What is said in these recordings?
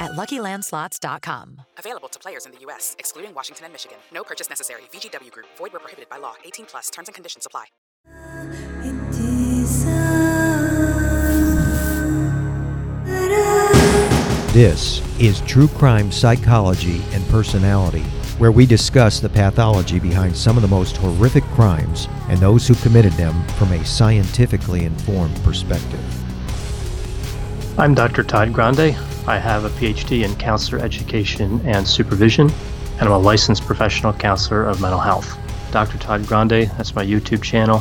at LuckyLandSlots.com. Available to players in the U.S., excluding Washington and Michigan. No purchase necessary. VGW Group. Void where prohibited by law. 18 plus. Terms and conditions apply. This is True Crime Psychology and Personality, where we discuss the pathology behind some of the most horrific crimes and those who committed them from a scientifically informed perspective. I'm Dr. Todd Grande. I have a PhD in counselor education and supervision, and I'm a licensed professional counselor of mental health. Dr. Todd Grande, that's my YouTube channel.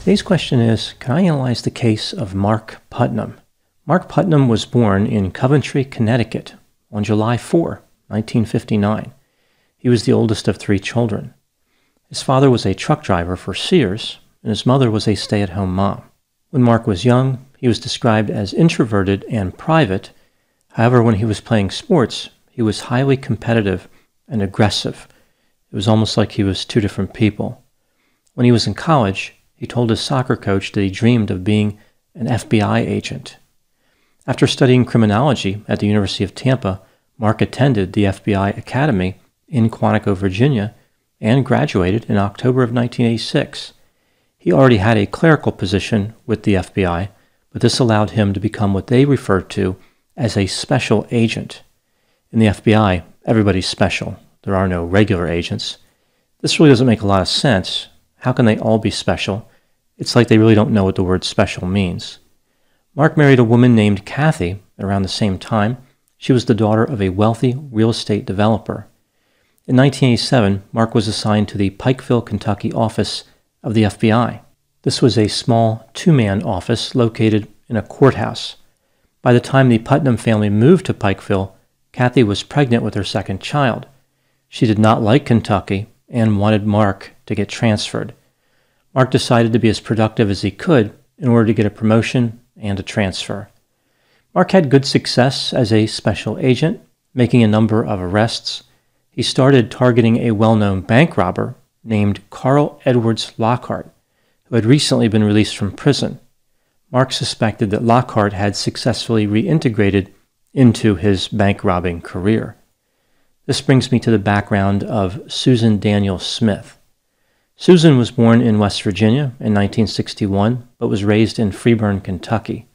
Today's question is Can I analyze the case of Mark Putnam? Mark Putnam was born in Coventry, Connecticut on July 4, 1959. He was the oldest of three children. His father was a truck driver for Sears, and his mother was a stay at home mom. When Mark was young, he was described as introverted and private. However, when he was playing sports, he was highly competitive and aggressive. It was almost like he was two different people. When he was in college, he told his soccer coach that he dreamed of being an FBI agent. After studying criminology at the University of Tampa, Mark attended the FBI Academy in Quantico, Virginia, and graduated in October of 1986. He already had a clerical position with the FBI, but this allowed him to become what they referred to as a special agent. In the FBI, everybody's special. There are no regular agents. This really doesn't make a lot of sense. How can they all be special? It's like they really don't know what the word special means. Mark married a woman named Kathy around the same time. She was the daughter of a wealthy real estate developer. In 1987, Mark was assigned to the Pikeville, Kentucky office of the FBI. This was a small two man office located in a courthouse. By the time the Putnam family moved to Pikeville, Kathy was pregnant with her second child. She did not like Kentucky and wanted Mark to get transferred. Mark decided to be as productive as he could in order to get a promotion and a transfer. Mark had good success as a special agent, making a number of arrests. He started targeting a well known bank robber named Carl Edwards Lockhart, who had recently been released from prison. Mark suspected that Lockhart had successfully reintegrated into his bank robbing career. This brings me to the background of Susan Daniel Smith. Susan was born in West Virginia in 1961, but was raised in Freeburn, Kentucky.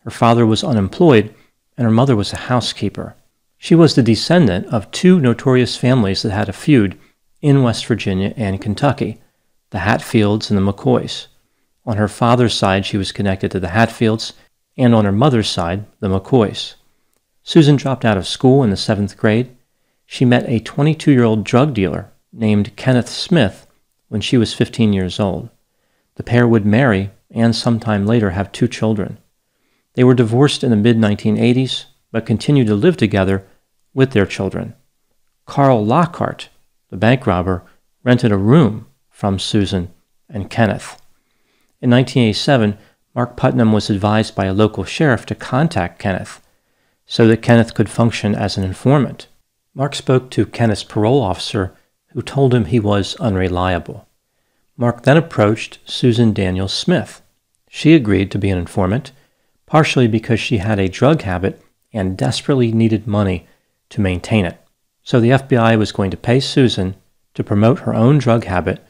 Her father was unemployed, and her mother was a housekeeper. She was the descendant of two notorious families that had a feud in West Virginia and Kentucky the Hatfields and the McCoys. On her father's side, she was connected to the Hatfields, and on her mother's side, the McCoys. Susan dropped out of school in the seventh grade. She met a 22 year old drug dealer named Kenneth Smith when she was 15 years old. The pair would marry and sometime later have two children. They were divorced in the mid 1980s, but continued to live together with their children. Carl Lockhart, the bank robber, rented a room from Susan and Kenneth. In 1987, Mark Putnam was advised by a local sheriff to contact Kenneth so that Kenneth could function as an informant. Mark spoke to Kenneth's parole officer who told him he was unreliable. Mark then approached Susan Daniels Smith. She agreed to be an informant, partially because she had a drug habit and desperately needed money to maintain it. So the FBI was going to pay Susan to promote her own drug habit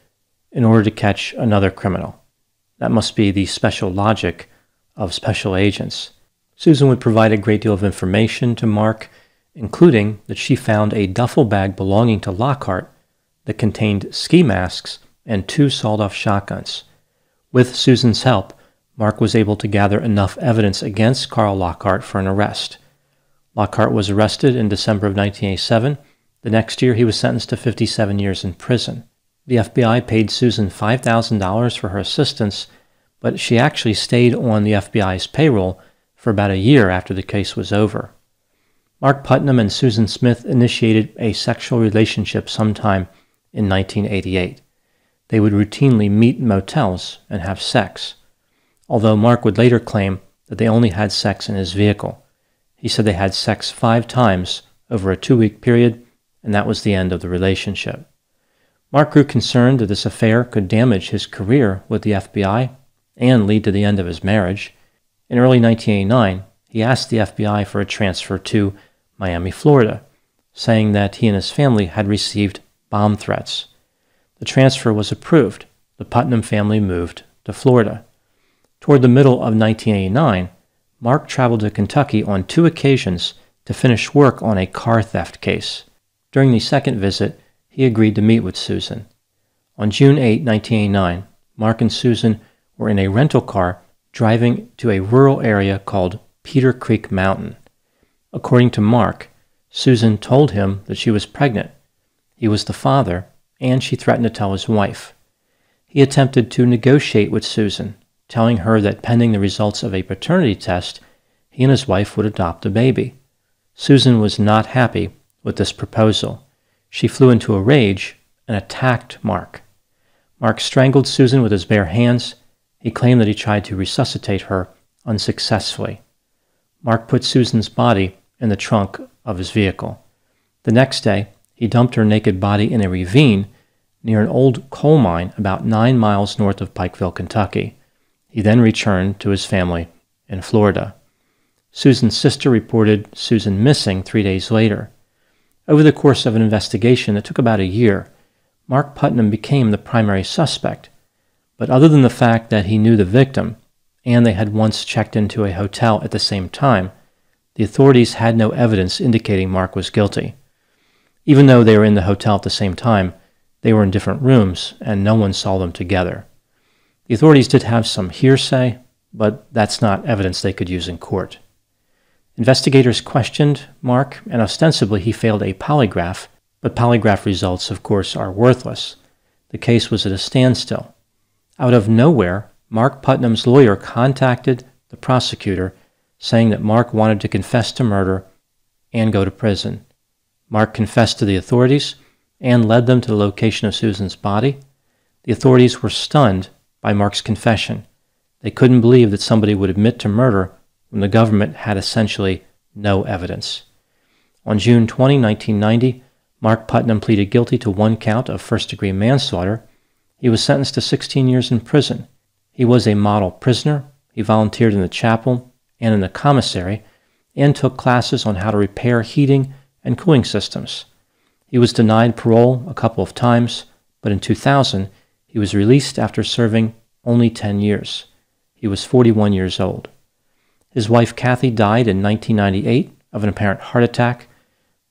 in order to catch another criminal. That must be the special logic of special agents. Susan would provide a great deal of information to Mark, including that she found a duffel bag belonging to Lockhart that contained ski masks and two sawed off shotguns. With Susan's help, Mark was able to gather enough evidence against Carl Lockhart for an arrest. Lockhart was arrested in December of 1987. The next year, he was sentenced to 57 years in prison. The FBI paid Susan $5,000 for her assistance, but she actually stayed on the FBI's payroll for about a year after the case was over. Mark Putnam and Susan Smith initiated a sexual relationship sometime in 1988. They would routinely meet in motels and have sex, although Mark would later claim that they only had sex in his vehicle. He said they had sex five times over a two week period, and that was the end of the relationship. Mark grew concerned that this affair could damage his career with the FBI and lead to the end of his marriage. In early 1989, he asked the FBI for a transfer to Miami, Florida, saying that he and his family had received bomb threats. The transfer was approved. The Putnam family moved to Florida. Toward the middle of 1989, Mark traveled to Kentucky on two occasions to finish work on a car theft case. During the second visit, he agreed to meet with Susan. On June 8, 1989, Mark and Susan were in a rental car driving to a rural area called Peter Creek Mountain. According to Mark, Susan told him that she was pregnant. He was the father, and she threatened to tell his wife. He attempted to negotiate with Susan, telling her that pending the results of a paternity test, he and his wife would adopt a baby. Susan was not happy with this proposal. She flew into a rage and attacked Mark. Mark strangled Susan with his bare hands. He claimed that he tried to resuscitate her unsuccessfully. Mark put Susan's body in the trunk of his vehicle. The next day, he dumped her naked body in a ravine near an old coal mine about nine miles north of Pikeville, Kentucky. He then returned to his family in Florida. Susan's sister reported Susan missing three days later. Over the course of an investigation that took about a year, Mark Putnam became the primary suspect. But other than the fact that he knew the victim, and they had once checked into a hotel at the same time, the authorities had no evidence indicating Mark was guilty. Even though they were in the hotel at the same time, they were in different rooms, and no one saw them together. The authorities did have some hearsay, but that's not evidence they could use in court. Investigators questioned Mark, and ostensibly he failed a polygraph, but polygraph results, of course, are worthless. The case was at a standstill. Out of nowhere, Mark Putnam's lawyer contacted the prosecutor saying that Mark wanted to confess to murder and go to prison. Mark confessed to the authorities and led them to the location of Susan's body. The authorities were stunned by Mark's confession. They couldn't believe that somebody would admit to murder the government had essentially no evidence. On June 20, 1990, Mark Putnam pleaded guilty to one count of first degree manslaughter. He was sentenced to 16 years in prison. He was a model prisoner. He volunteered in the chapel and in the commissary and took classes on how to repair heating and cooling systems. He was denied parole a couple of times, but in 2000, he was released after serving only 10 years. He was 41 years old. His wife Kathy died in 1998 of an apparent heart attack,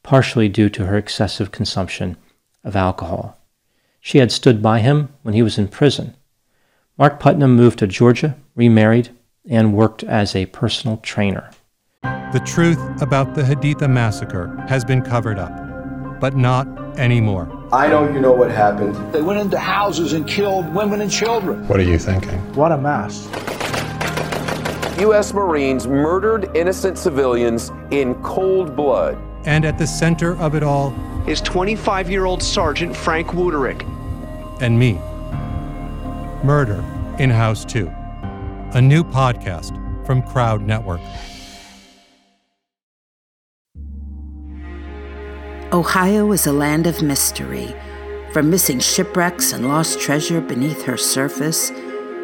partially due to her excessive consumption of alcohol. She had stood by him when he was in prison. Mark Putnam moved to Georgia, remarried, and worked as a personal trainer. The truth about the Haditha massacre has been covered up, but not anymore. I know you know what happened. They went into houses and killed women and children. What are you thinking? What a mess. U.S. Marines murdered innocent civilians in cold blood. And at the center of it all is 25 year old Sergeant Frank Wuterich. And me. Murder in House 2. A new podcast from Crowd Network. Ohio is a land of mystery, from missing shipwrecks and lost treasure beneath her surface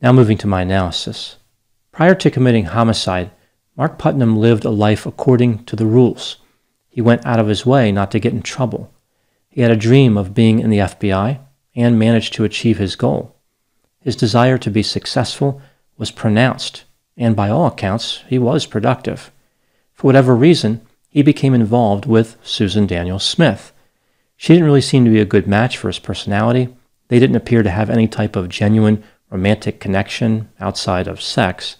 Now moving to my analysis. Prior to committing homicide, Mark Putnam lived a life according to the rules. He went out of his way not to get in trouble. He had a dream of being in the FBI and managed to achieve his goal. His desire to be successful was pronounced, and by all accounts, he was productive. For whatever reason, he became involved with Susan Daniel Smith. She didn't really seem to be a good match for his personality. They didn't appear to have any type of genuine romantic connection outside of sex.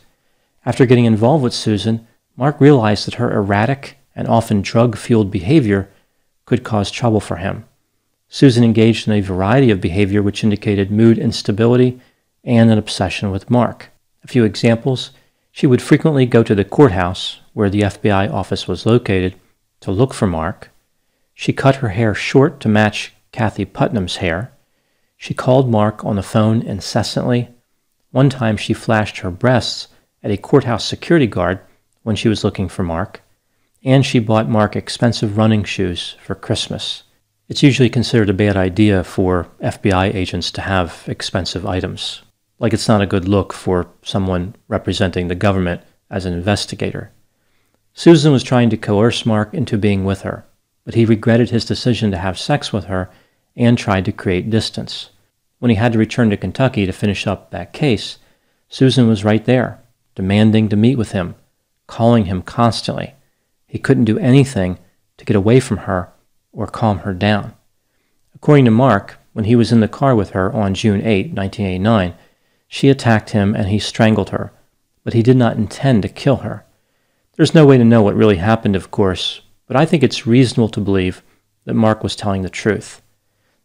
After getting involved with Susan, Mark realized that her erratic and often drug fueled behavior could cause trouble for him. Susan engaged in a variety of behavior which indicated mood instability and an obsession with Mark. A few examples she would frequently go to the courthouse, where the FBI office was located, to look for Mark. She cut her hair short to match Kathy Putnam's hair. She called Mark on the phone incessantly. One time she flashed her breasts at a courthouse security guard when she was looking for Mark. And she bought Mark expensive running shoes for Christmas. It's usually considered a bad idea for FBI agents to have expensive items. Like it's not a good look for someone representing the government as an investigator. Susan was trying to coerce Mark into being with her, but he regretted his decision to have sex with her and tried to create distance. When he had to return to Kentucky to finish up that case, Susan was right there, demanding to meet with him, calling him constantly. He couldn't do anything to get away from her or calm her down. According to Mark, when he was in the car with her on June 8, 1989, she attacked him and he strangled her, but he did not intend to kill her. There's no way to know what really happened, of course, but I think it's reasonable to believe that Mark was telling the truth.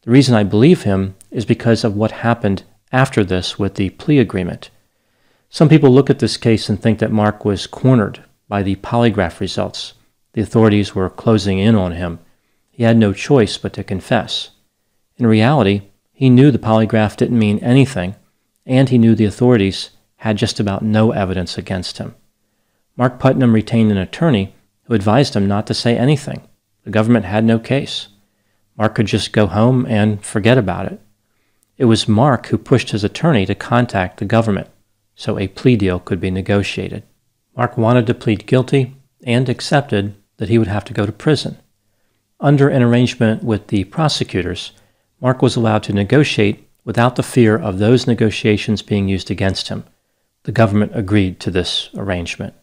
The reason I believe him is because of what happened after this with the plea agreement. Some people look at this case and think that Mark was cornered by the polygraph results. The authorities were closing in on him. He had no choice but to confess. In reality, he knew the polygraph didn't mean anything and he knew the authorities had just about no evidence against him. Mark Putnam retained an attorney who advised him not to say anything. The government had no case. Mark could just go home and forget about it. It was Mark who pushed his attorney to contact the government so a plea deal could be negotiated. Mark wanted to plead guilty and accepted that he would have to go to prison. Under an arrangement with the prosecutors, Mark was allowed to negotiate without the fear of those negotiations being used against him. The government agreed to this arrangement.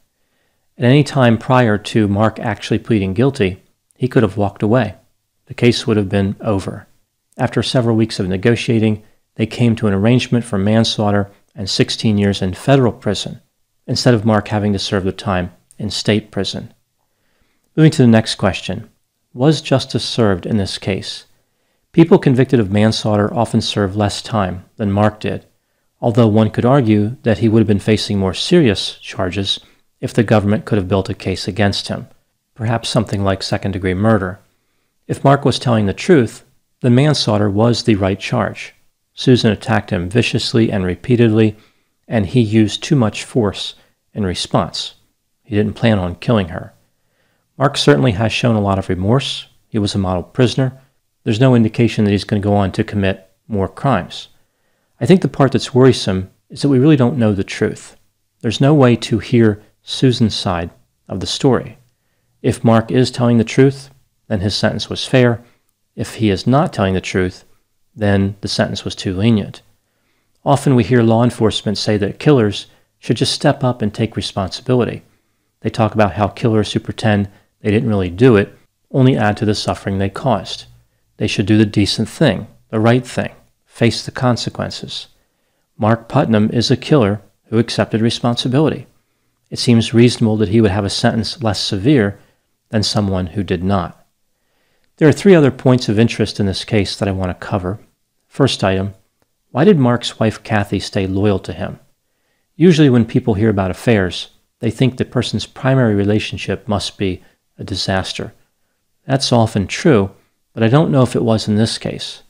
At any time prior to Mark actually pleading guilty, he could have walked away. The case would have been over. After several weeks of negotiating, they came to an arrangement for manslaughter and 16 years in federal prison, instead of Mark having to serve the time in state prison. Moving to the next question Was justice served in this case? People convicted of manslaughter often serve less time than Mark did, although one could argue that he would have been facing more serious charges if the government could have built a case against him, perhaps something like second degree murder. If Mark was telling the truth, then manslaughter was the right charge. Susan attacked him viciously and repeatedly, and he used too much force in response. He didn't plan on killing her. Mark certainly has shown a lot of remorse. He was a model prisoner there's no indication that he's going to go on to commit more crimes. I think the part that's worrisome is that we really don't know the truth. There's no way to hear Susan's side of the story. If Mark is telling the truth, then his sentence was fair. If he is not telling the truth, then the sentence was too lenient. Often we hear law enforcement say that killers should just step up and take responsibility. They talk about how killers who pretend they didn't really do it only add to the suffering they caused. They should do the decent thing, the right thing, face the consequences. Mark Putnam is a killer who accepted responsibility. It seems reasonable that he would have a sentence less severe than someone who did not. There are three other points of interest in this case that I want to cover. First item why did Mark's wife Kathy stay loyal to him? Usually, when people hear about affairs, they think the person's primary relationship must be a disaster. That's often true, but I don't know if it was in this case.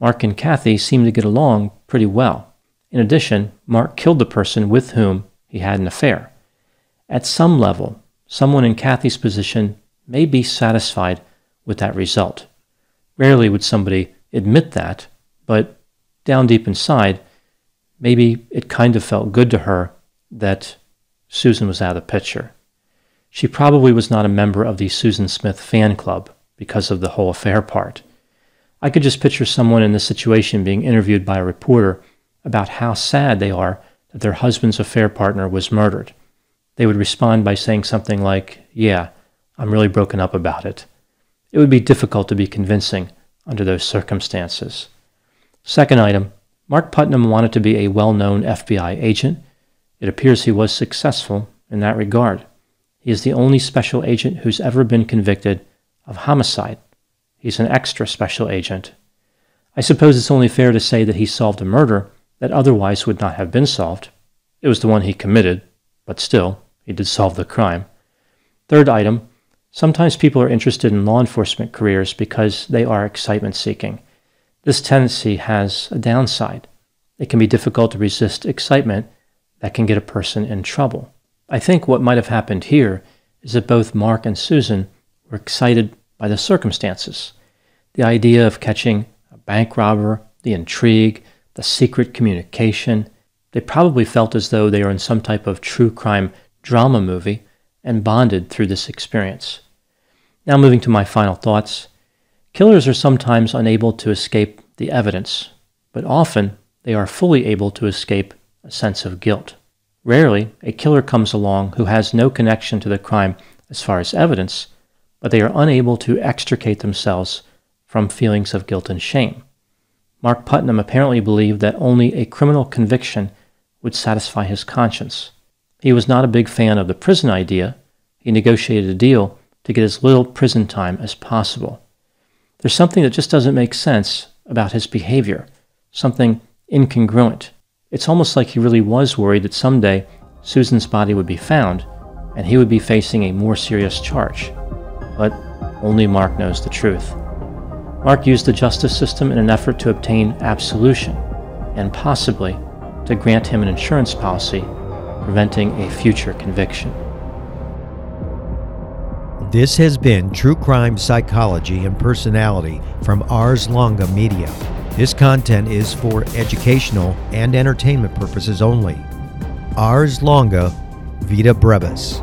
Mark and Kathy seemed to get along pretty well. In addition, Mark killed the person with whom he had an affair. At some level, someone in Kathy's position may be satisfied with that result. Rarely would somebody admit that, but down deep inside, maybe it kind of felt good to her that Susan was out of the picture. She probably was not a member of the Susan Smith fan club because of the whole affair part. I could just picture someone in this situation being interviewed by a reporter about how sad they are that their husband's affair partner was murdered. They would respond by saying something like, Yeah, I'm really broken up about it. It would be difficult to be convincing under those circumstances. Second item Mark Putnam wanted to be a well known FBI agent. It appears he was successful in that regard. He is the only special agent who's ever been convicted of homicide. He's an extra special agent. I suppose it's only fair to say that he solved a murder that otherwise would not have been solved. It was the one he committed, but still, he did solve the crime. Third item sometimes people are interested in law enforcement careers because they are excitement seeking. This tendency has a downside. It can be difficult to resist excitement that can get a person in trouble. I think what might have happened here is that both Mark and Susan were excited by the circumstances. The idea of catching a bank robber, the intrigue, the secret communication. They probably felt as though they were in some type of true crime drama movie and bonded through this experience. Now, moving to my final thoughts. Killers are sometimes unable to escape the evidence, but often they are fully able to escape a sense of guilt. Rarely, a killer comes along who has no connection to the crime as far as evidence, but they are unable to extricate themselves from feelings of guilt and shame. Mark Putnam apparently believed that only a criminal conviction would satisfy his conscience. He was not a big fan of the prison idea. He negotiated a deal to get as little prison time as possible. There's something that just doesn't make sense about his behavior, something incongruent. It's almost like he really was worried that someday Susan's body would be found and he would be facing a more serious charge. But only Mark knows the truth. Mark used the justice system in an effort to obtain absolution and possibly to grant him an insurance policy preventing a future conviction. This has been True Crime Psychology and Personality from Ars Longa Media. This content is for educational and entertainment purposes only. Ars Longa Vita Brevis.